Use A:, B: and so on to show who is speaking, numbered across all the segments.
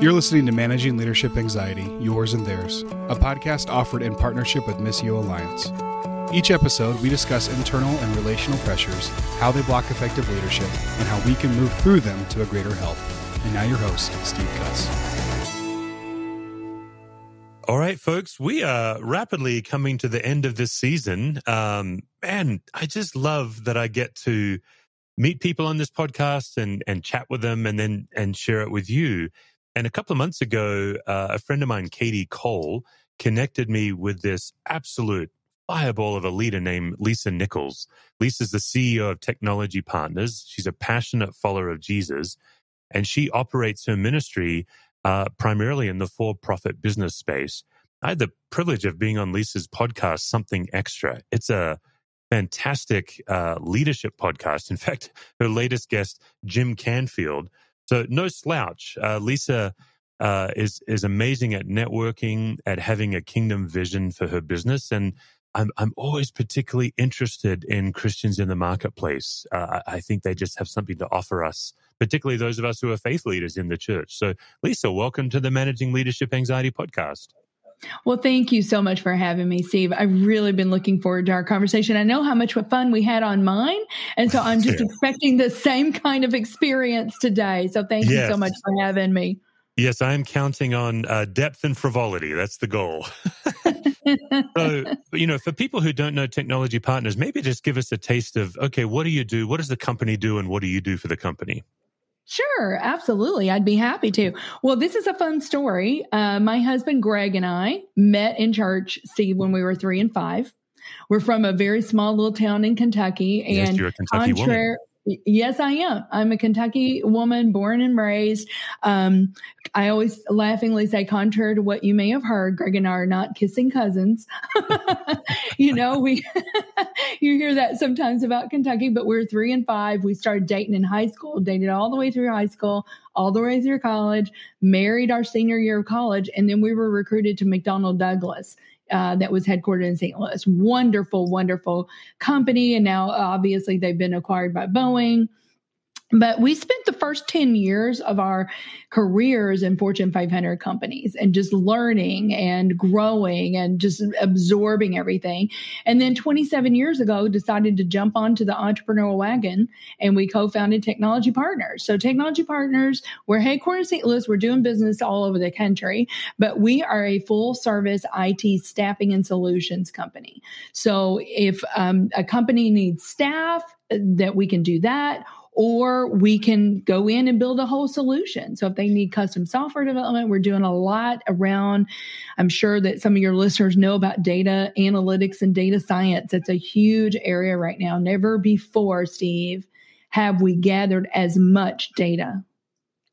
A: You're listening to Managing Leadership Anxiety, Yours and Theirs, a podcast offered in partnership with Missio Alliance. Each episode, we discuss internal and relational pressures, how they block effective leadership, and how we can move through them to a greater health. And now, your host, Steve Cuss.
B: All right, folks, we are rapidly coming to the end of this season. Um, man, I just love that I get to meet people on this podcast and and chat with them, and then and share it with you. And a couple of months ago, uh, a friend of mine, Kadi Cole, connected me with this absolute fireball of a leader named Lisa Nichols. Lisa's the CEO of Technology Partners. She's a passionate follower of Jesus, and she operates her ministry uh, primarily in the for-profit business space. I had the privilege of being on Lisa's podcast, Something Extra. It's a fantastic uh, leadership podcast. In fact, her latest guest, Jim Canfield, so no slouch. Uh, Lisa uh, is is amazing at networking, at having a kingdom vision for her business, and I'm I'm always particularly interested in Christians in the marketplace. Uh, I think they just have something to offer us, particularly those of us who are faith leaders in the church. So, Lisa, welcome to the Managing Leadership Anxiety podcast.
C: Well, thank you so much for having me, Steve. I've really been looking forward to our conversation. I know how much fun we had on mine. And so I'm just yeah. expecting the same kind of experience today. So thank yes. you so much for having me.
B: Yes, I'm counting on uh, depth and frivolity. That's the goal. so, you know, for people who don't know technology partners, maybe just give us a taste of okay, what do you do? What does the company do? And what do you do for the company?
C: Sure, absolutely. I'd be happy to. Well, this is a fun story. Uh, my husband Greg and I met in church, Steve, when we were three and five. We're from a very small little town in Kentucky,
B: and yes, you're a Kentucky contrary, woman.
C: Yes, I am. I'm a Kentucky woman, born and raised. Um, I always laughingly say, contrary to what you may have heard, Greg and I are not kissing cousins. you know, we you hear that sometimes about Kentucky, but we're three and five. We started dating in high school, dated all the way through high school, all the way through college, married our senior year of college, and then we were recruited to McDonnell Douglas uh, that was headquartered in St. Louis. Wonderful, wonderful company. And now, obviously, they've been acquired by Boeing. But we spent the first 10 years of our careers in Fortune 500 companies and just learning and growing and just absorbing everything. And then 27 years ago, decided to jump onto the entrepreneurial wagon and we co founded Technology Partners. So, Technology Partners, we're headquartered in St. Louis, we're doing business all over the country, but we are a full service IT staffing and solutions company. So, if um, a company needs staff, uh, that we can do that or we can go in and build a whole solution. So if they need custom software development, we're doing a lot around. I'm sure that some of your listeners know about data analytics and data science. It's a huge area right now. Never before, Steve, have we gathered as much data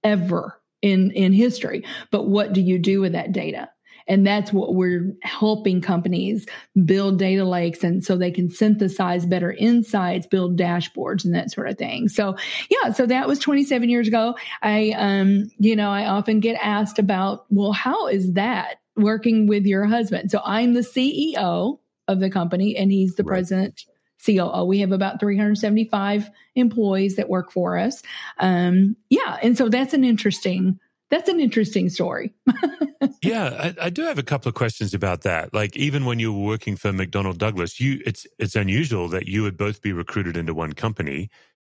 C: ever in in history. But what do you do with that data? And that's what we're helping companies build data lakes and so they can synthesize better insights, build dashboards and that sort of thing. So yeah, so that was 27 years ago. I, um, you know, I often get asked about, well, how is that working with your husband? So I'm the CEO of the company and he's the right. president COO. We have about 375 employees that work for us. Um, yeah. And so that's an interesting that's an interesting story.
B: yeah, I, I, do have a couple of questions about that. Like, even when you were working for McDonnell Douglas, you it's it's unusual that you would both be recruited into one company.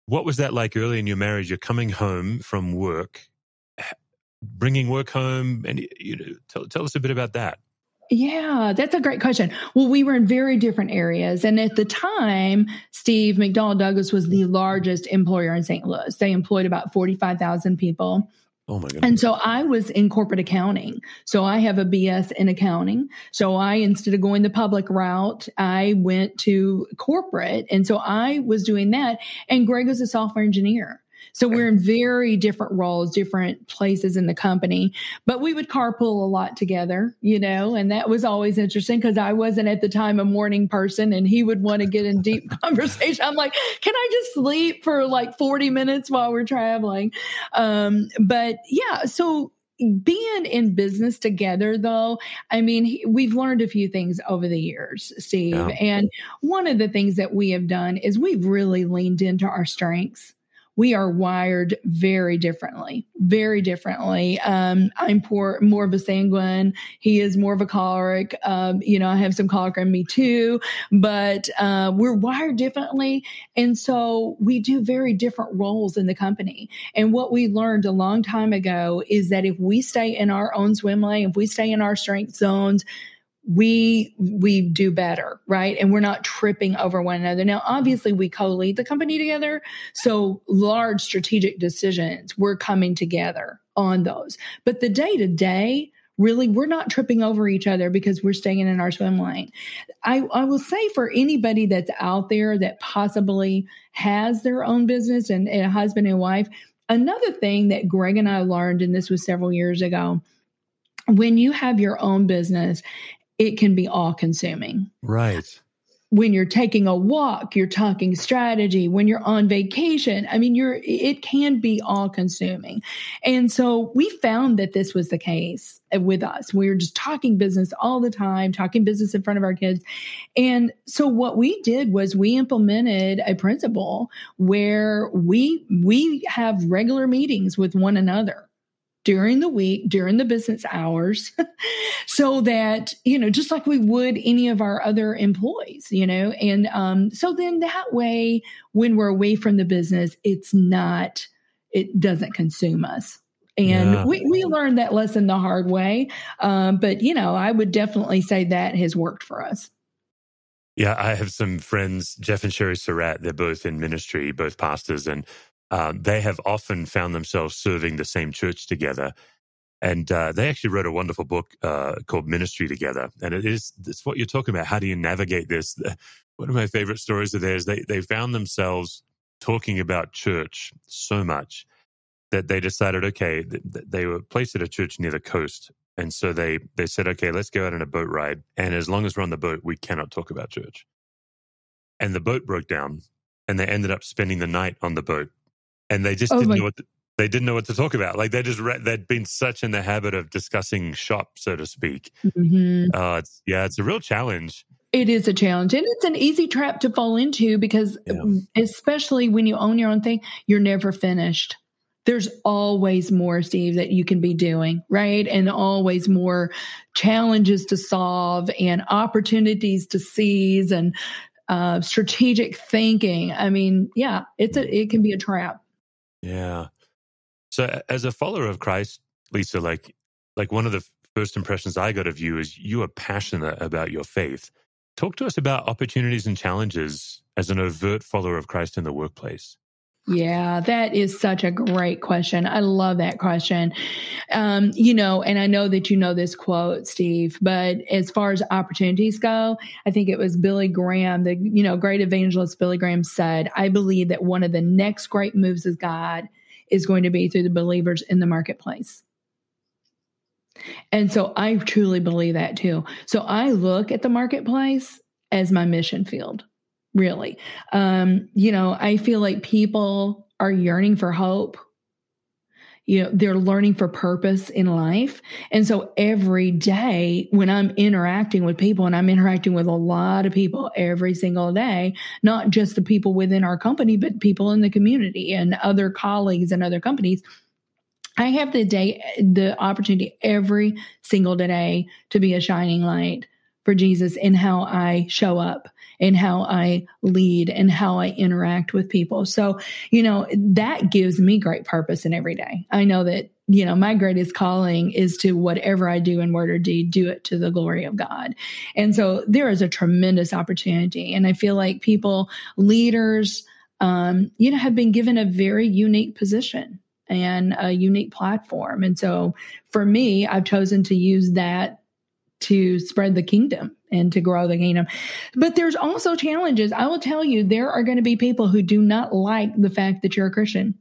B: What was that like early in your marriage? You're coming home from work, bringing work home, and you know, tell, tell us a bit about that.
C: Yeah, that's a great question. Well, we were in very different areas. And at the time, Steve, McDonnell Douglas was the largest employer in St. Louis. They employed about 45,000 people.
B: Oh my goodness.
C: And so I was in corporate accounting. So I have a BS in accounting. So I, instead of going the public route, I went to corporate. And so I was doing that. And Greg was a software engineer. So we're in very different roles, different places in the company, but we would carpool a lot together, you know, and that was always interesting because I wasn't at the time a morning person and he would want to get in deep conversation. I'm like, can I just sleep for like 40 minutes while we're traveling? Um, but yeah, so being in business together though i mean we've learned a few things over the years steve yeah. and one of the things that we have done is we've really leaned into our strengths we are wired very differently, very differently. Um, I'm poor, more of a sanguine. He is more of a choleric. Um, you know, I have some choleric in me too, but uh, we're wired differently. And so we do very different roles in the company. And what we learned a long time ago is that if we stay in our own swim lane, if we stay in our strength zones, we we do better right? And we're not tripping over one another. Now obviously we co-lead the company together so large strategic decisions we're coming together on those. But the day to day really we're not tripping over each other because we're staying in our swim lane. I, I will say for anybody that's out there that possibly has their own business and, and a husband and wife another thing that greg and i learned and this was several years ago when you have your own business it can be all consuming.
B: Right.
C: When you're taking a walk, you're talking strategy. When you're on vacation, I mean, you're, it can be all consuming. And so we found that this was the case with us. We were just talking business all the time, talking business in front of our kids. And so what we did was we implemented a principle where we, we have regular meetings with one another during the week, during the business hours, so that, you know, just like we would any of our other employees, you know, and um, so then that way, when we're away from the business, it's not, it doesn't consume us. And yeah. we, we learned that lesson the hard way. Um, but, you know, I would definitely say that has worked for us.
B: Yeah, I have some friends, Geoff and Sherry Surratt. They're both in ministry, both pastors, and uh, they have often found themselves serving the same church together. And uh, they actually wrote a wonderful book uh, called Ministry Together. And it is it's what you're talking about. How do you navigate this? One of my favorite stories of theirs, they, they found themselves talking about church so much that they decided, okay, they were placed at a church near the coast. And so they, they said, okay, let's go out on a boat ride. And as long as we're on the boat, we cannot talk about church. And the boat broke down and they ended up spending the night on the boat and they just oh, didn't know what to, they didn't know what to talk about. Like they just re- they'd been such in the habit of discussing shop, so to speak. Mm-hmm. Uh, it's, yeah, it's a real challenge.
C: It is a challenge, and it's an easy trap to fall into because, yeah. especially when you own your own thing, you're never finished. There's always more, Steve, that you can be doing, right? And always more challenges to solve and opportunities to seize and uh, strategic thinking. I mean, yeah, it's a it can be a trap.
B: Yeah. So as a follower of Christ, Lisa, like like one of the first impressions I got of you is you are passionate about your faith. Talk to us about opportunities and challenges as an overt follower of Christ in the workplace.
C: Yeah, that is such a great question. I love that question. Um, you know, and I know that you know this quote, Steve, but as far as opportunities go, I think it was Billy Graham, the, you know, great evangelist Billy Graham said, I believe that one of the next great moves of God is going to be through the believers in the marketplace. And so I truly believe that too. So I look at the marketplace as my mission field really. Um, you know, I feel like people are yearning for hope. You know, they're learning for purpose in life. And so every day when I'm interacting with people, and I'm interacting with a lot of people every single day, not just the people within our company, but people in the community and other colleagues and other companies. I have the day, the opportunity every single day to be a shining light for Jesus in how I show up and how I lead and how I interact with people. So, you know, that gives me great purpose in every day. I know that, you know, my greatest calling is to whatever I do in word or deed, do it to the glory of God. And so there is a tremendous opportunity. And I feel like people, leaders, um, you know, have been given a very unique position and a unique platform. And so for me, I've chosen to use that to spread the kingdom and to grow the kingdom. But there's also challenges. I will tell you, there are going to be people who do not like the fact that you're a Christian.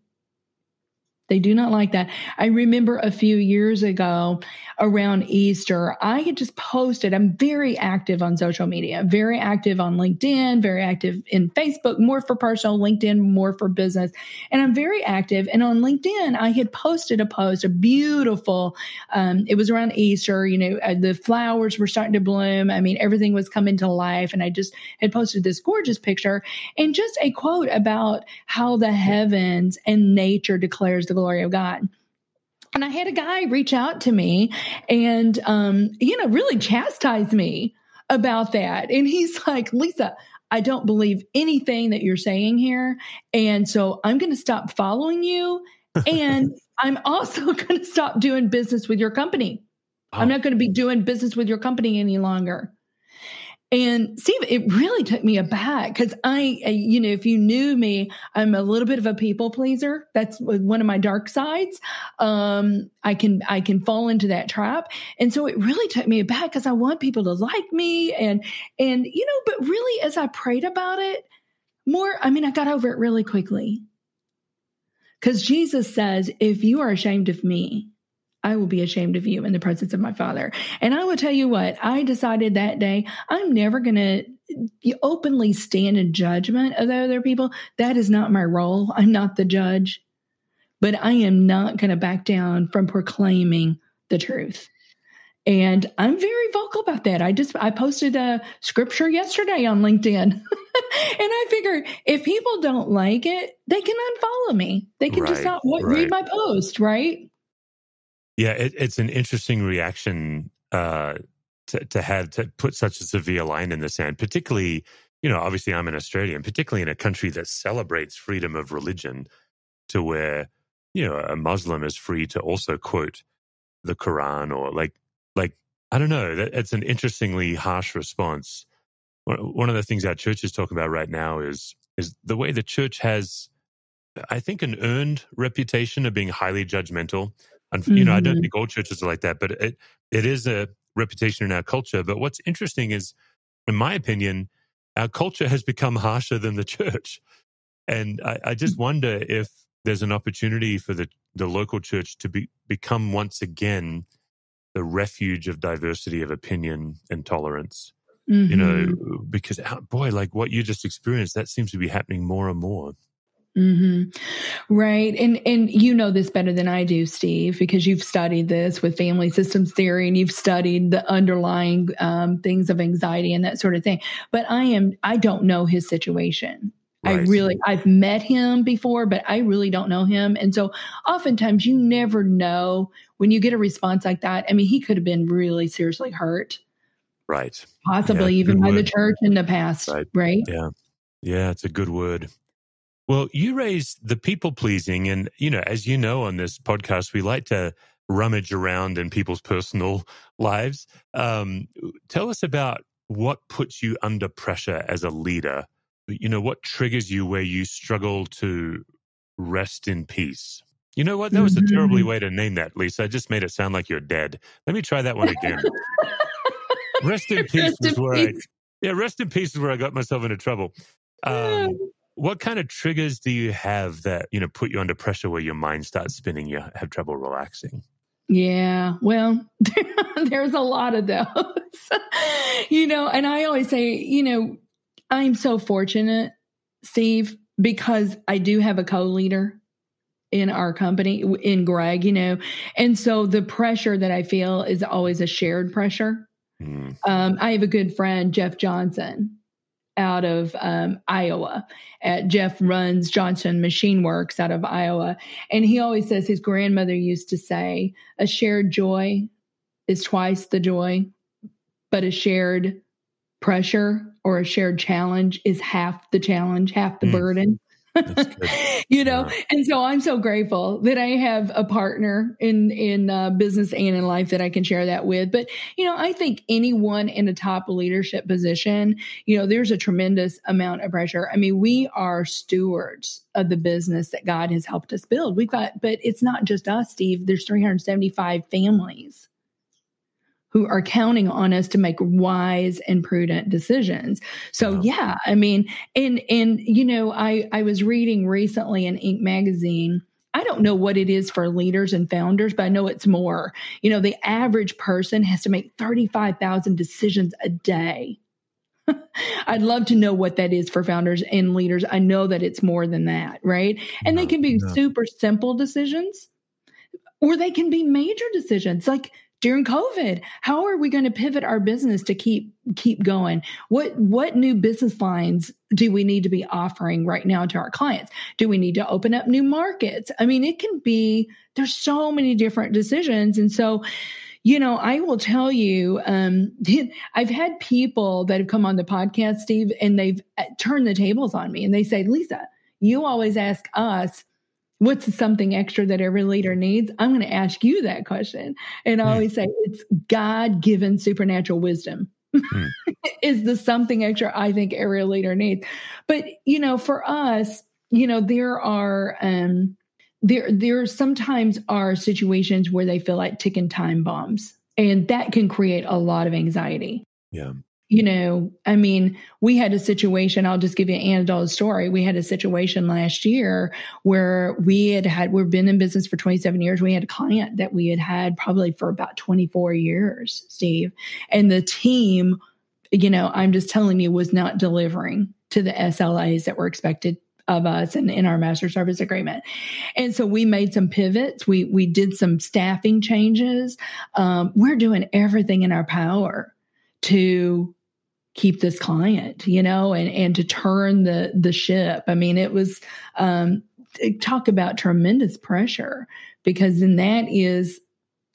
C: They do not like that. I remember a few years ago around Easter, I had just posted, I'm very active on social media, very active on LinkedIn, very active in Facebook, more for personal, LinkedIn, more for business. And I'm very active. And on LinkedIn, I had posted a post, a beautiful, um, it was around Easter, you know, uh, the flowers were starting to bloom. I mean, everything was coming to life. And I just had posted this gorgeous picture and just a quote about how the heavens and nature declares the glory of God. And I had a guy reach out to me and, um, you know, really chastise me about that. And he's like, Lisa, I don't believe anything that you're saying here. And so I'm going to stop following you. And I'm also going to stop doing business with your company. Oh. I'm not going to be doing business with your company any longer. And Steve, it really took me aback because I, you know, if you knew me, I'm a little bit of a people pleaser. That's one of my dark sides. Um, I can, I can fall into that trap. And so it really took me aback because I want people to like me and, and, you know, but really as I prayed about it more, I mean, I got over it really quickly. Because Jesus says, if you are ashamed of me, I will be ashamed of you in the presence of my father. And I will tell you what, I decided that day, I'm never going to openly stand in judgment of other people. That is not my role. I'm not the judge, but I am not going to back down from proclaiming the truth. And I'm very vocal about that. I just I posted a scripture yesterday on LinkedIn. and I figure if people don't like it, they can unfollow me. They can right, just not right. read my post, right?
B: Yeah, it, it's an interesting reaction uh, to, to have to put such a severe line in the sand, particularly, you know, obviously I'm an Australian, particularly in a country that celebrates freedom of religion to where, you know, a Muslim is free to also quote the Quran or like, like, I don't know, that, it's an interestingly harsh response. One of the things our church is talking about right now is, is the way the church has, I think, an earned reputation of being highly judgmental and, you know, I don't mm-hmm. think all churches are like that, but it, it is a reputation in our culture. But what's interesting is, in my opinion, our culture has become harsher than the church. And I, I just wonder if there's an opportunity for the, the local church to be, become once again the refuge of diversity of opinion and tolerance. Mm-hmm. You know, mm-hmm. because boy, like what you just experienced, that seems to be happening more and more.
C: Mm-hmm. Right. And, and you know this better than I do, Steve, because you've studied this with family systems theory and you've studied the underlying um, things of anxiety and that sort of thing. But I am, I don't know his situation. Right. I really, I've met him before, but I really don't know him. And so oftentimes you never know when you get a response like that. I mean, he could have been really seriously hurt.
B: Right.
C: Possibly yeah, even by word. the church in the past. Right. right.
B: Yeah. Yeah. It's a good word. Well, you raised the people pleasing. And, you know, as you know on this podcast, we like to rummage around in people's personal lives. Um, tell us about what puts you under pressure as a leader. You know, what triggers you where you struggle to rest in peace? You know what? That was a terribly mm-hmm. way to name that, Lisa. I just made it sound like you're dead. Let me try that one again. rest in peace rest is where peace. I, yeah, rest in peace is where I got myself into trouble. Um, what kind of triggers do you have that you know put you under pressure where your mind starts spinning you have trouble relaxing?
C: Yeah well there's a lot of those. You know and i always say you know i'm so fortunate steve because i do have a co-leader in our company in greg you know and so the pressure that i feel is always a shared pressure. Mm. um, i have a good friend jeff johnson out of um, Iowa. Uh, Jeff runs Johnson Machine Works out of Iowa. And he always says his grandmother used to say, a shared joy is twice the joy, but a shared pressure or a shared challenge is half the challenge, half the mm. burden. you know, yeah. and so I'm so grateful that I have a partner in in uh, business and in life that I can share that with. But you know, I think anyone in a top leadership position, you know, there's a tremendous amount of pressure. I mean, we are stewards of the business that God has helped us build. We've got, but it's not just us, Steve. There's 375 families who are counting on us to make wise and prudent decisions. So wow. yeah, I mean, and and you know, I I was reading recently in Inc. magazine I don't know what it is for leaders and founders, but I know it's more. You know, the average person has to make 35,000 decisions a day. I'd love to know what that is for founders and leaders. I know that it's more than that, right? And no, they can be no. super simple decisions or they can be major decisions like during covid how are we going to pivot our business to keep keep going? What what new business lines do we need to be offering right now to our clients? Do we need to open up new markets? I mean it can be there's so many different decisions. And so you know i will tell you um, i've had people that have come on the podcast steve and they've uh, turned the tables on me and they say lisa you always ask us what's something extra that every leader needs? I'm going to ask you that question. And I always say it's God given supernatural wisdom. Mm. is the something extra I think every leader needs. But, you know, for us, you know, there are, um, there, there sometimes are situations where they feel like ticking time bombs and that can create a lot of anxiety.
B: Yeah
C: you know, I mean, we had a situation, I'll just give you an anecdotal story. We had a situation last year where we had had, we've been in business for 27 years. We had a client that we had had probably for about 24 years, Steve. And the team, you know, I'm just telling you, was not delivering to the SLAs that were expected of us and in our master service agreement. And so we made some pivots. We we did some staffing changes. Um, we're doing everything in our power to keep this client you know and and to turn the the ship. I mean it was um talk about tremendous pressure because then that is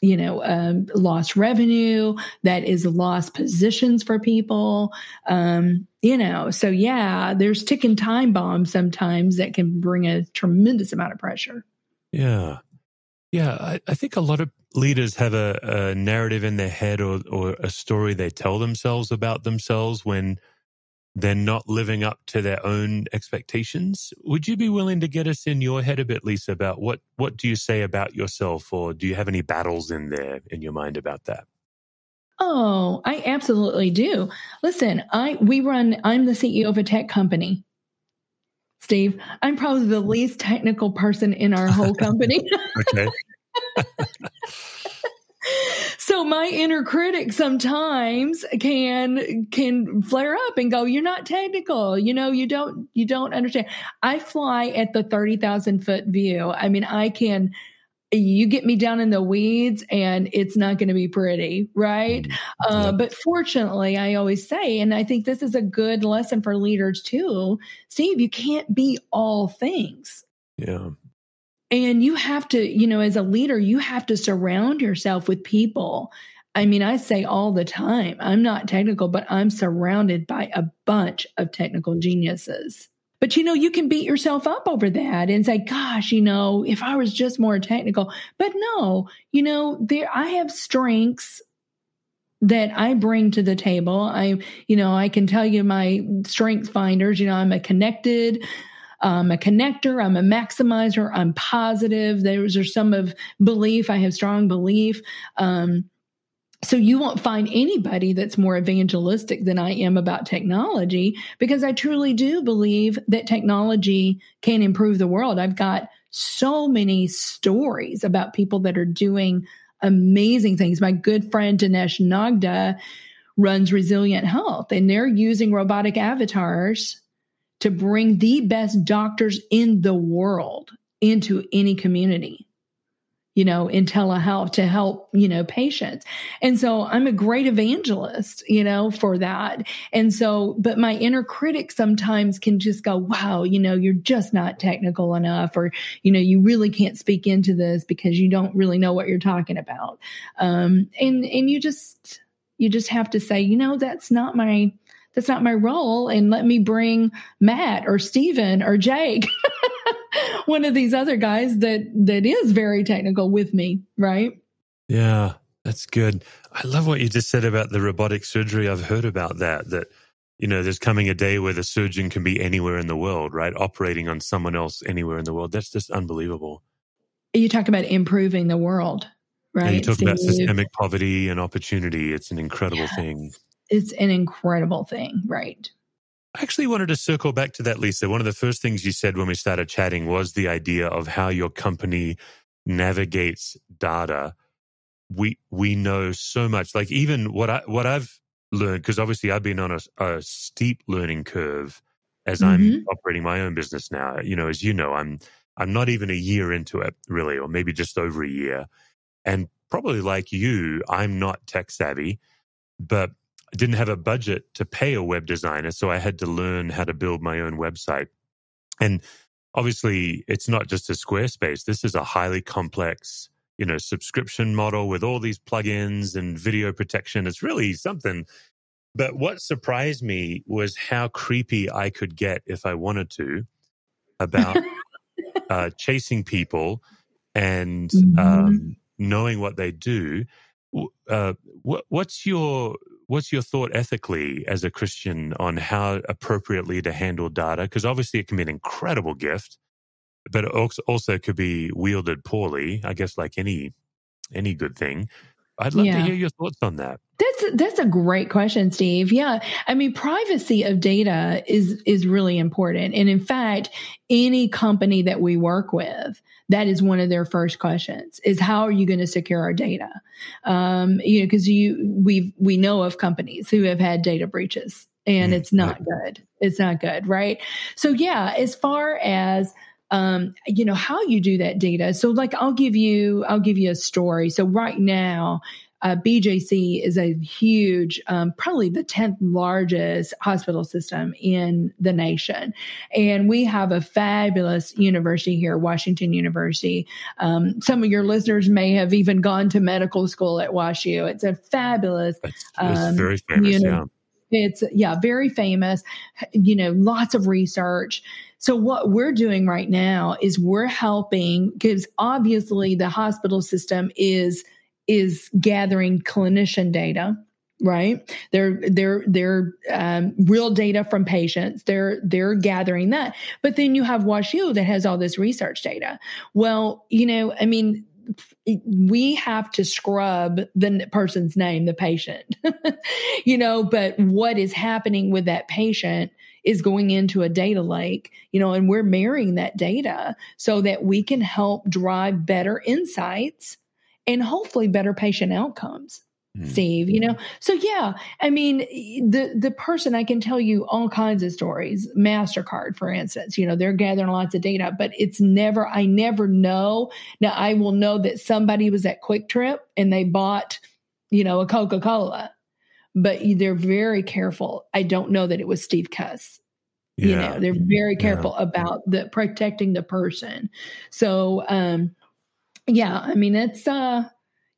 C: you know um, lost revenue that is lost positions for people um you know. So yeah there's ticking time bombs sometimes that can bring a tremendous amount of pressure.
B: Yeah yeah i, I think a lot of leaders have a, a narrative in their head or, or a story they tell themselves about themselves when they're not living up to their own expectations. Would you be willing to get us in your head a bit, Lisa, about what what do you say about yourself, or do you have any battles in there in your mind about that?
C: Oh, I absolutely do. Listen, I we run. I'm the CEO of a tech company. Steve, I'm probably the least technical person in our whole company.
B: okay.
C: so my inner critic sometimes can can flare up and go you're not technical you know you don't you don't understand i fly at the 30,000 foot view i mean i can you get me down in the weeds and it's not going to be pretty right mm-hmm. uh, but fortunately i always say and i think this is a good lesson for leaders too steve you can't be all things
B: yeah
C: and you have to, you know, as a leader, you have to surround yourself with people. I mean, I say all the time, I'm not technical, but I'm surrounded by a bunch of technical geniuses. But you know, you can beat yourself up over that and say, gosh, you know, if I was just more technical. But no, you know, there I have strengths that I bring to the table. I, you know, I can tell you my strength finders, you know, I'm a connected, I'm a connector, I'm a maximizer, I'm positive. Those are some of belief. I have strong belief. Um, so you won't find anybody that's more evangelistic than I am about technology because I truly do believe that technology can improve the world. I've got so many stories about people that are doing amazing things. My good friend Dinesh Nagda runs Resilient Health and they're using robotic avatars to bring the best doctors in the world into any community you know in telehealth to help you know patients. And so i'm a great evangelist you know for that. And so but my inner critic sometimes can just go wow you know you're just not technical enough or you know you really can't speak into this because you don't really know what you're talking about. Um and and you just you just have to say you know that's not my that's not my role. And let me bring Matt or Steven or Jake, one of these other guys that that is very technical with me, right?
B: Yeah, that's good. I love what you just said about the robotic surgery. I've heard about that, that, you know, there's coming a day where the surgeon can be anywhere in the world, right? Operating on someone else anywhere in the world. That's just unbelievable.
C: You talk about improving the world, right?
B: You talk Steve? about systemic poverty and opportunity. It's an incredible yes. thing
C: it's an incredible thing, right?
B: I actually wanted to circle back to that, Lisa. One of the first things you said when we started chatting was the idea of how your company navigates data. We we know so much. Like even what I what I've learned, because obviously I've been on a, a steep learning curve as mm-hmm. I'm operating my own business now. You know, as you know, I'm I'm not even a year into it, really, or maybe just over a year. And probably like you, I'm not tech savvy, but I didn't have a budget to pay a web designer. So I had to learn how to build my own website. And obviously, it's not just a Squarespace. This is a highly complex, you know, subscription model with all these plugins and video protection. It's really something. But what surprised me was how creepy I could get if I wanted to about uh, chasing people and mm-hmm. um, knowing what they do. Uh, what, what's your what's your thought ethically as a Christian on how appropriately to handle data? Because obviously it can be an incredible gift, but it also could be wielded poorly. I guess like any any good thing. I'd love yeah. to hear your thoughts on that.
C: That's that's a great question, Steve. Yeah, I mean, privacy of data is is really important, and in fact, any company that we work with, that is one of their first questions: is how are you going to secure our data? Um, you know, because you we we know of companies who have had data breaches, and mm, it's not good. It's not good, right? So yeah, as far as um, you know how you do that data so like i'll give you i'll give you a story so right now uh, BJC is a huge, um, probably the 10th largest hospital system in the nation. And we have a fabulous university here, Washington University. Um, some of your listeners may have even gone to medical school at WashU. It's a fabulous,
B: it's, it's um, very famous, yeah.
C: It's, yeah, very famous, you know, lots of research. So what we're doing right now is we're helping because obviously the hospital system is is gathering clinician data right? They're they're they're um, real data from patients. They're they're gathering that. But then you have washu that has all this research data. Well you know i mean we have to scrub the person's name the patient. You know but what is happening with that patient is going into a data lake, you know, and we're marrying that data so that we can help drive better insights and hopefully better patient outcomes. Mm. Steve, you know, so yeah, I mean, the the person I can tell you all kinds of stories. Mastercard, for instance, you know, they're gathering lots of data, but it's never. I never know. Now, I will know that somebody was at Kwik Trip and they bought, you know, a Coca Cola, but they're very careful. I don't know that it was Steve Cuss. Yeah. You know, they're very careful yeah. about the protecting the person. So, um, yeah, I mean, it's, uh,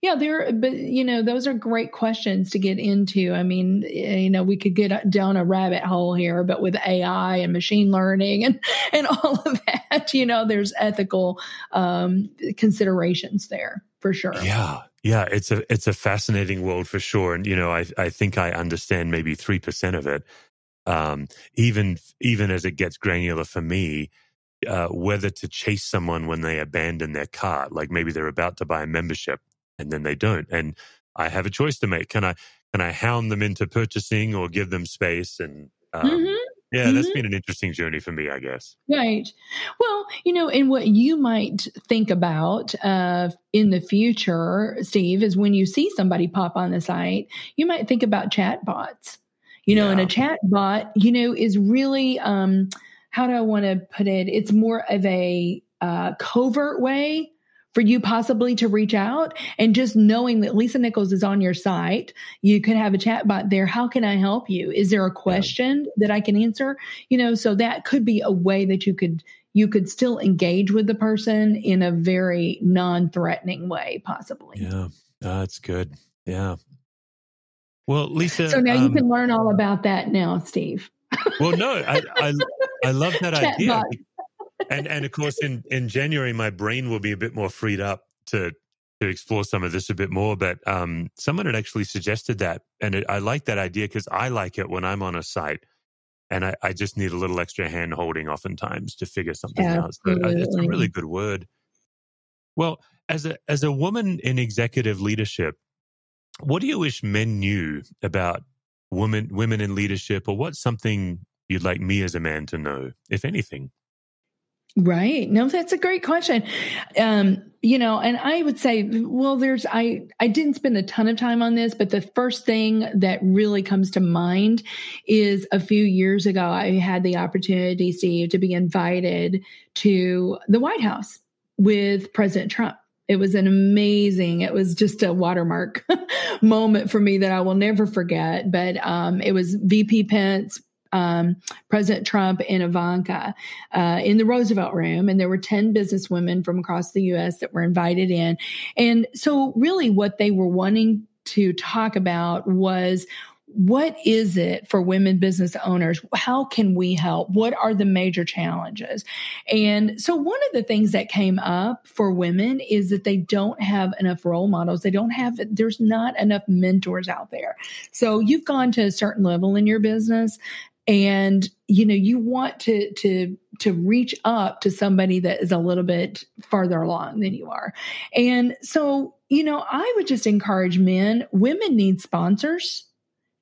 C: yeah, there, but you know, those are great questions to get into. I mean, eh, you know, we could get down a rabbit hole here, but with AI and machine learning and and all of that, you know, there's ethical um, considerations there for sure.
B: Yeah, yeah, it's a it's a fascinating world for sure, and you know, I I think I understand maybe three percent of it. Um, even even as it gets granular for me, uh, whether to chase someone when they abandon their cart, like maybe they're about to buy a membership and then they don't, and I have a choice to make. Can I can I hound them into purchasing or give them space and um, mm-hmm. Yeah, mm-hmm. that's been an interesting journey for me, I guess.
C: Right. Well, you know, and what you might think about uh, in the future, Steve, is when you see somebody pop on the site, you might think about chat bots. You know, yeah. and a chat bot, you know, is really, um, how do I want to put it? It's more of a uh, covert way for you possibly to reach out and just knowing that Lisa Nichols is on your site, you could have a chat bot there. How can I help you? Is there a question yeah. that I can answer? You know, so that could be a way that you could you could still engage with the person in a very non-threatening way possibly.
B: Yeah. that's good. Yeah. Well, Lisa.
C: So now um, you can learn all about that now, Steve.
B: well, no, I, I, I love that idea. And and of course in in January my brain will be a bit more freed up to to explore some of this a bit more. But um, someone had actually suggested that, and it, I like that idea because I like it when I'm on a site and I, I, just need a little extra hand holding oftentimes to figure something out. So it's a really good word. Well, as a as a woman in executive leadership, what do you wish men knew about women women in leadership, or what's something you'd like me as a man to know, if anything?
C: Right. No, that's a great question. Um, you know, and I would say, well, there's I I didn't spend a ton of time on this, but the first thing that really comes to mind is a few years ago I had the opportunity, Steve, to be invited to the White House with President Trump. It was an amazing, it was just a watermark moment for me that I will never forget. But um, it was VP Pence, um, President Trump and Ivanka uh, in the Roosevelt Room, and there were 10 businesswomen from across the US that were invited in. And so, really, what they were wanting to talk about was what is it for women business owners? How can we help? What are the major challenges? And so, one of the things that came up for women is that they don't have enough role models. They don't have, there's not enough mentors out there. So, you've gone to a certain level in your business and you know you want to to to reach up to somebody that is a little bit farther along than you are. And so you know i would just encourage men women need sponsors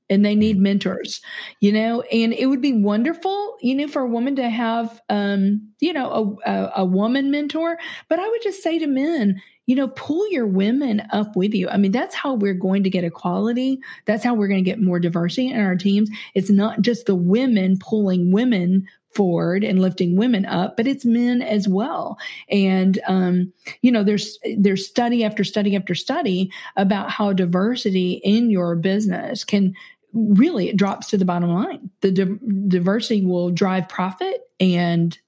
C: and they need mentors you know and it would be wonderful you know for a woman to have um you know a, a, a woman mentor. But i would just say to men you know, pull your women up with you. I mean, that's how we're going to get equality. That's how we're going to get more diversity in our teams. It's not just the women pulling women forward and lifting women up, but it's men as well. And um, you know, there's there's study after study after study about how diversity in your business can really it drops to the bottom line. The di- diversity will drive profit and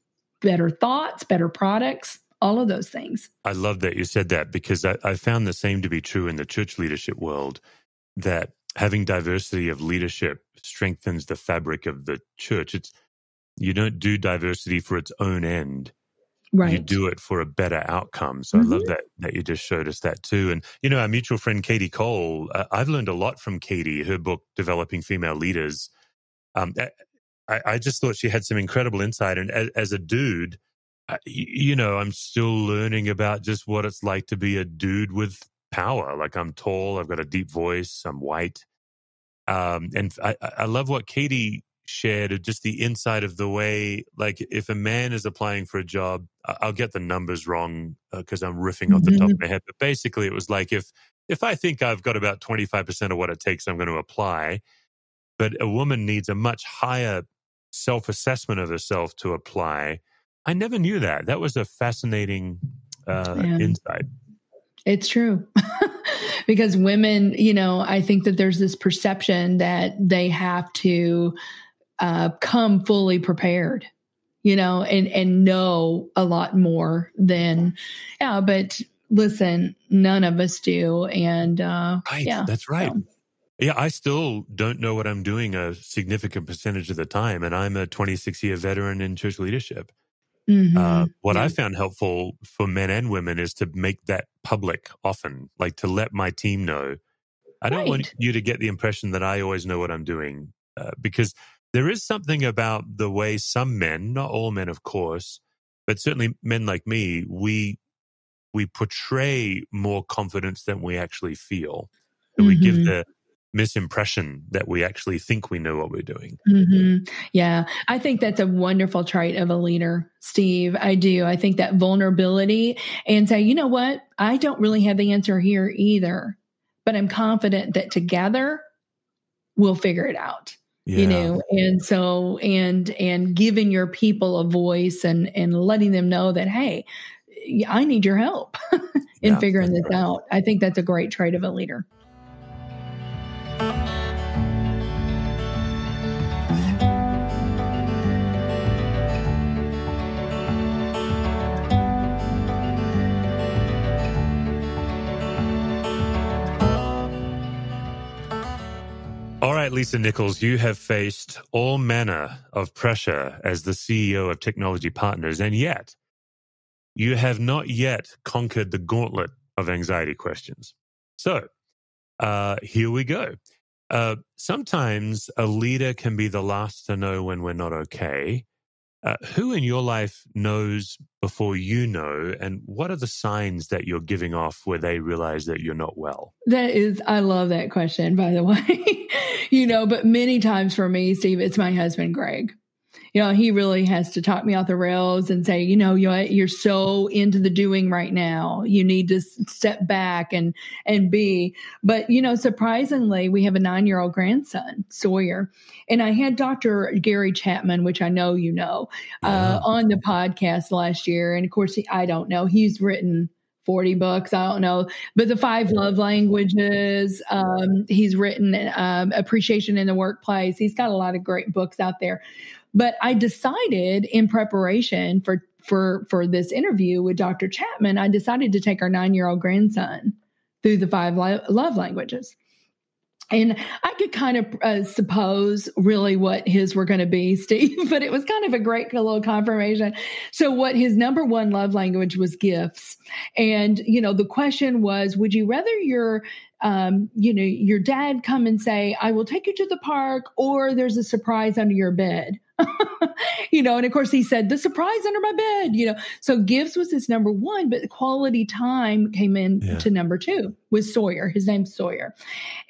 C: better thoughts, better products, all of those things.
B: I love that you said that because I, I found the same to be true in the church leadership world that having diversity of leadership strengthens the fabric of the church. It's you don't do diversity for its own end.
C: Right.
B: You do it for a better outcome. So mm-hmm. I love mm-hmm. that that you just showed us that too. And you know, our mutual friend Kadi Cole, uh, I've learned a lot from Kadi. Her book, Developing Female Leaders. Um, I, I, just thought she had some incredible insight. And as, as a dude, you know, I'm still learning about just what it's like to be a dude with power. Like I'm tall, I've got a deep voice, I'm white. Um, and I, I love what Kadi shared, just the insight of the way, like if a man is applying for a job, I'll get the numbers wrong because uh, I'm riffing off the top of mm-hmm. my head. But basically, it was like if if I think I've got about 25% of what it takes, I'm going to apply. But a woman needs a much higher self assessment of herself to apply I never knew that. That was a fascinating uh, yeah. insight.
C: It's true. because women, you know, I think that there's this perception that they have to uh, come fully prepared, you know, and and know a lot more than yeah. But listen, none of us do, and uh,
B: right,
C: yeah,
B: that's right. So. Yeah, I still don't know what I'm doing a significant percentage of the time, and I'm a 26 year veteran in church leadership. Mm-hmm. Uh, what yeah. I found helpful for men and women is to make that public often, like to let my team know. I don't right. want you to get the impression that I always know what I'm doing uh, because there is something about the way some men, not all men, of course, but certainly men like me, we we portray more confidence than we actually feel. mm-hmm. we give mm-hmm. the misimpression that we actually think we know what we're doing.
C: Mm-hmm. Yeah, I think that's a wonderful trait of a leader, Steve. I do. I think that vulnerability and say, you know what, I don't really have the answer here either, but I'm confident that together we'll figure it out. Yeah. You know, and so and and giving your people a voice and and letting them know that hey, I need your help in yeah, figuring this right. out. I think that's a great trait of a leader.
B: Right, Lisa Nichols, you have faced all manner of pressure as the CEO of Technology Partners, and yet you have not yet conquered the gauntlet of anxiety questions. So uh, here we go. Uh, sometimes a leader can be the last to know when we're not okay. Uh, who in your life knows before you know, and what are the signs that you're giving off where they realize that you're not well?
C: That is, I love that question, by the way. you know, but many times for me, Steve, it's my husband, Greg. You know, he really has to talk me off the rails and say, you know, you're, you're so into the doing right now. You need to step back and, and be. But, you know, surprisingly, we have a nine year old grandson, Sawyer. And I had Dr. Gary Chapman, which I know you know, uh, on the podcast last year. And of course, he, I don't know. He's written 40 books. I don't know. But the five love languages, um, he's written um, Appreciation in the Workplace. He's got a lot of great books out there. But I decided in preparation for for for this interview with Dr. Chapman, I decided to take our nine year old grandson through the five love languages. And I could kind of uh, suppose really what his were going to be, Steve, but it was kind of a great little confirmation. So, what his number one love language was gifts. And, you know, the question was would you rather your um, you know, your dad come and say, I will take you to the park, or there's a surprise under your bed. you know, and of course he said the surprise under my bed, you know. So gifts was his number one, but quality time came in yeah. to number two with Sawyer. His name's Sawyer.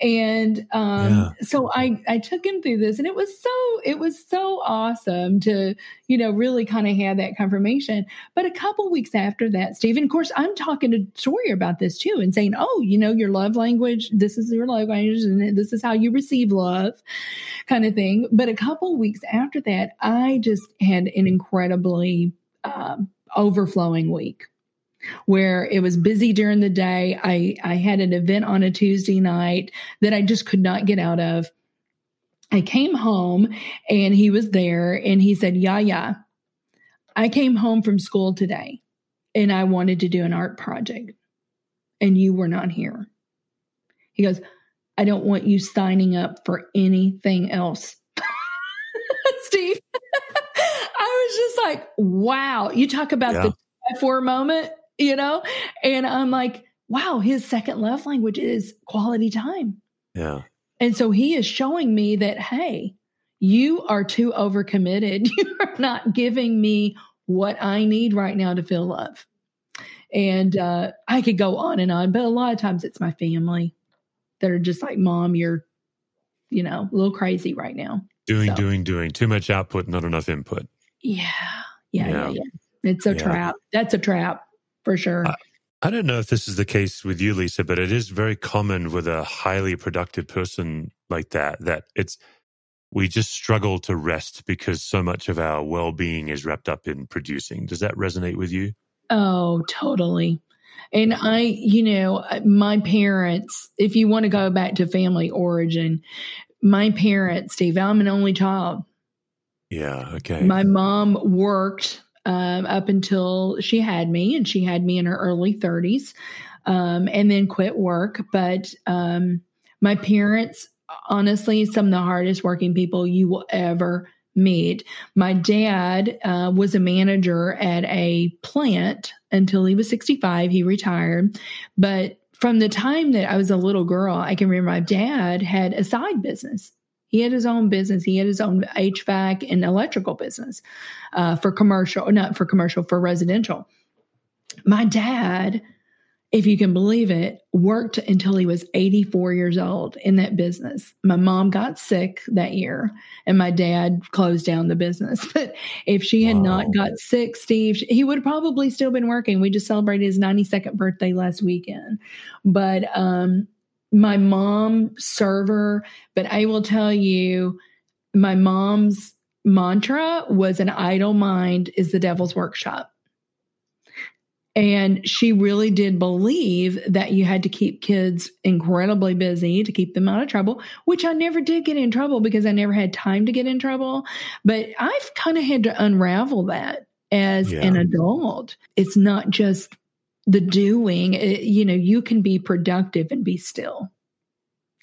C: And um yeah. so I I took him through this and it was so it was so awesome to, you know, really kind of have that confirmation. But a couple weeks after that, Stephen, of course, I'm talking to Sawyer about this too and saying, Oh, you know, your love language, this is your love language, and this is how you receive love, kind of thing. But a couple weeks after that, that I just had an incredibly um, overflowing week where it was busy during the day. I, I had an event on a Tuesday night that I just could not get out of. I came home and he was there and he said, Yeah, yeah. I came home from school today and I wanted to do an art project and you were not here. He goes, I don't want you signing up for anything else. Steve. I was just like, wow. You talk about yeah. the for a moment, you know? And I'm like, wow, his second love language is quality time.
B: Yeah.
C: And so he is showing me that, hey, you are too overcommitted. You are not giving me what I need right now to feel love. And uh, I could go on and on, but a lot of times it's my family that are just like, Mom, you're, you know, a little crazy right now.
B: Doing, so. doing, doing. Too much output, not enough input.
C: Yeah. Yeah. Yeah. yeah. It's a yeah. trap. That's a trap for sure.
B: I, I don't know if this is the case with you, Lisa, but it is very common with a highly productive person like that, that it's, we just struggle to rest because so much of our well being is wrapped up in producing. Does that resonate with you?
C: Oh, totally. And I, you know, uh, my parents, if you want to go back to family origin, my parents, Steve, I'm an only child.
B: Yeah. Okay.
C: My mom worked um, up until she had me, and she had me in her early 30s, um, and then quit work. But um, my parents, honestly, some of the hardest working people you will ever meet. My dad uh, was a manager at a plant until he was 65. He retired, but from the time that I was a little girl, I can remember my dad had a side business. He had his own business. He had his own HVAC and electrical business uh, for commercial, not for commercial, for residential. My dad if you can believe it, worked until he was 84 years old in that business. My mom got sick that year and my dad closed down the business. But if she had wow. not got sick, Steve, he would have probably still been working. We just celebrated his 92nd birthday last weekend. But um, my mom server, but I will tell you, my mom's mantra was an idle mind is the devil's workshop. And she really did believe that you had to keep kids incredibly busy to keep them out of trouble, which I never did get in trouble because I never had time to get in trouble. But I've kind of had to unravel that as yeah. an adult. It's not just the doing, it, you know, you can be productive and be still.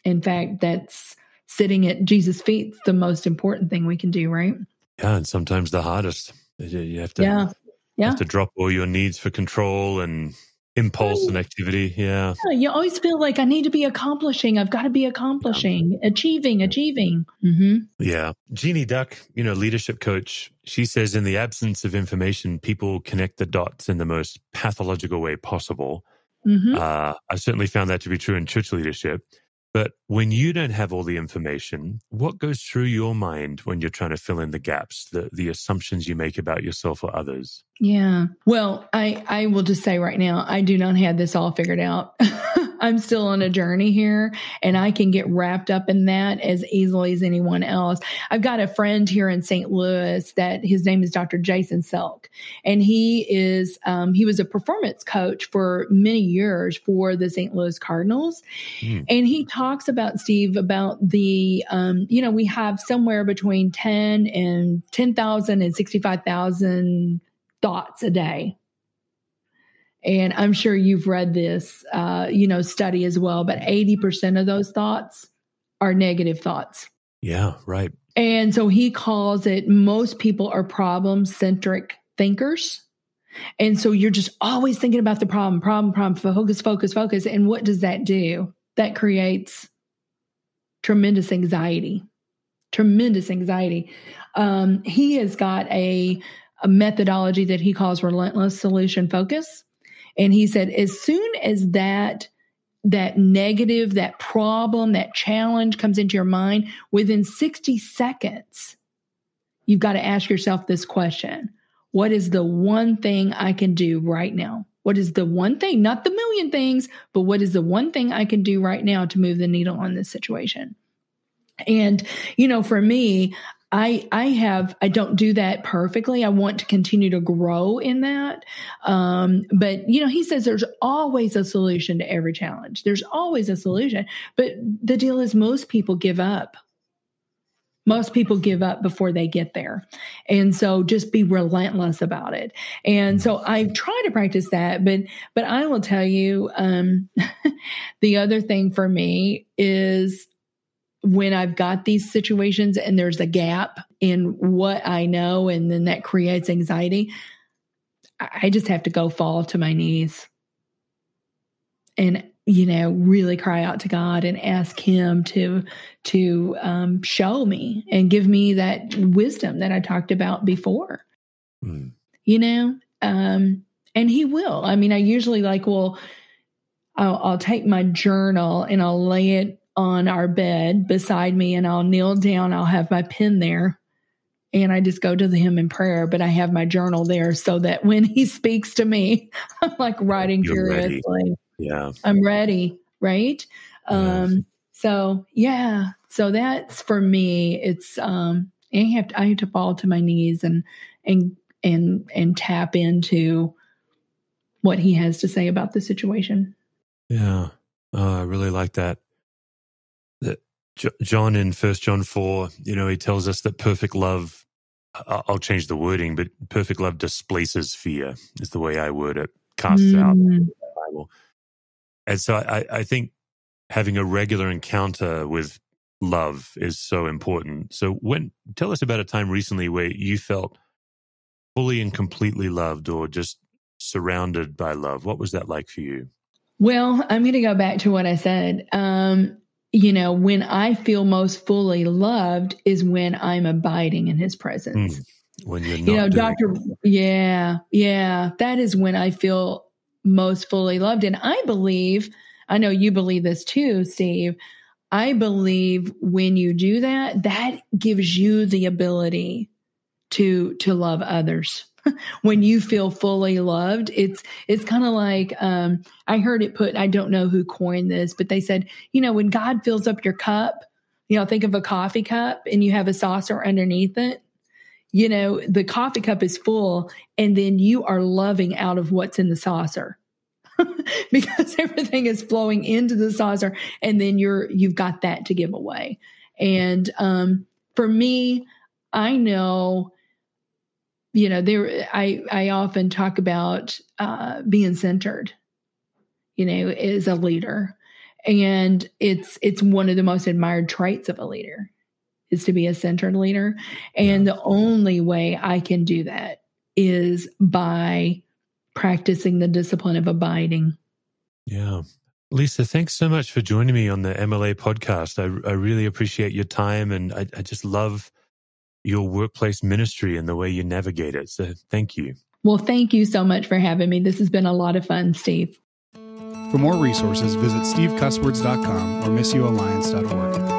C: In fact, that's sitting at Jesus' feet, the most important thing we can do, right?
B: Yeah, and sometimes the hardest. You have to
C: yeah yeah.
B: have to drop all your needs for control and impulse and activity. Yeah.
C: yeah. You always feel like I need to be accomplishing. I've got to be accomplishing, yeah. achieving, achieving. Mm-hmm.
B: Yeah. Jeanie Duck, you know, leadership coach, she says in the absence of information, people connect the dots in the most pathological way possible. Mm-hmm. Uh, I've certainly found that to be true in church leadership. But when you don't have all the information, what goes through your mind when you're trying to fill in the gaps, the, the assumptions you make about yourself or others?
C: Yeah. Well, I, I will just say right now, I do not have this all figured out. I'm still on a journey here and I can get wrapped up in that as easily as anyone else. I've got a friend here in St. Louis that his name is Dr. Jason Selk and he is, um, he was a performance coach for many years for the St. Louis Cardinals. Mm. And he talks about Steve about the, um, you know, we have somewhere between 10 and 10,000 and 65,000 thoughts a day and I'm sure you've read this, uh, you know, study as well, but 80% of those thoughts are negative thoughts.
B: Yeah, right.
C: And so he calls it most people are problem centric thinkers. And so you're just always thinking about the problem, problem, problem, focus, focus, focus. And what does that do? That creates tremendous anxiety, tremendous anxiety. Um, he has got a, a methodology that he calls relentless solution focus. And he said, as soon as that that negative, that problem, that challenge comes into your mind, within 60 seconds, you've got to ask yourself this question What is the one thing I can do right now? What is the one thing, not the million things, but what is the one thing I can do right now to move the needle on this situation? And, you know, for me, I I have I don't do that perfectly. I want to continue to grow in that. Um, but you know, he says there's always a solution to every challenge. There's always a solution. But the deal is most people give up. Most people give up before they get there. And so just be relentless about it. And so I try to practice that, but but I will tell you um the other thing for me is when I've got these situations and there's a gap in what I know, and then that creates anxiety, I just have to go fall to my knees and you know really cry out to God and ask Him to to um, show me and give me that wisdom that I talked about before. Mm. You know, um, and He will. I mean, I usually like well. I'll, I'll take my journal and I'll lay it on our bed beside me and I'll kneel down. I'll have my pen there and I just go to the him in prayer, but I have my journal there so that when he speaks to me, I'm like writing You're furiously. Ready.
B: Yeah.
C: I'm ready. Right. Um, so yeah. So that's for me. It's, um, I have to, I have to fall to my knees and, and, and, and tap into what he has to say about the situation.
B: Yeah. Oh, I really like that. John in First John four, you know, he tells us that perfect love. I'll change the wording, but perfect love displaces fear. Is the way I word it. Casts mm. out. And so I, I think having a regular encounter with love is so important. So when tell us about a time recently where you felt fully and completely loved or just surrounded by love. What was that like for you?
C: Well, I'm going to go back to what I said. Um, you know, when I feel most fully loved is when I'm abiding in his presence. Mm,
B: when you're
C: you know, Doctor, yeah, yeah, that is when I feel most fully loved. And I believe, I know you believe this too, Steve. I believe when you do that, that gives you the ability to to love others when you feel fully loved it's it's kind of like um, i heard it put i don't know who coined this but they said you know when god fills up your cup you know think of a coffee cup and you have a saucer underneath it you know the coffee cup is full and then you are loving out of what's in the saucer. Because everything is flowing into the saucer and then you're you've got that to give away. And um, for me i know you know there i i often talk about uh, being centered you know as a leader. And it's it's one of the most admired traits of a leader is to be a centered leader. And the only way i can do that is by practicing the discipline of abiding.
B: Yeah. Lisa, thanks so much for joining me on the MLA podcast. I, I really appreciate your time and I, I just love your workplace ministry and the way you navigate it. So thank you.
C: Well, thank you so much for having me. This has been a lot of fun, Steve.
A: For more resources, visit stevecusswords.com or missioalliance.org.